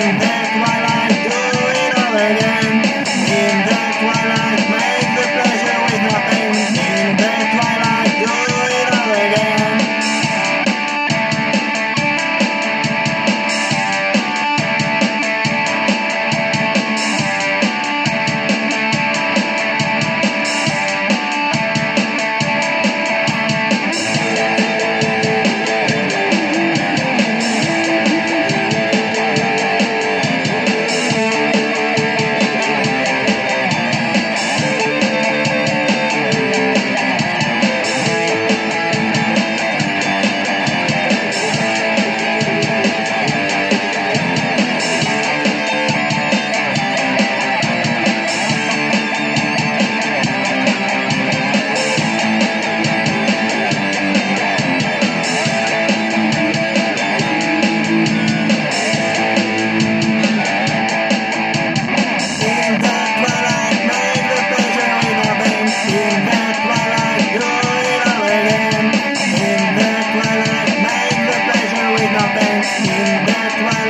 pain. Again. In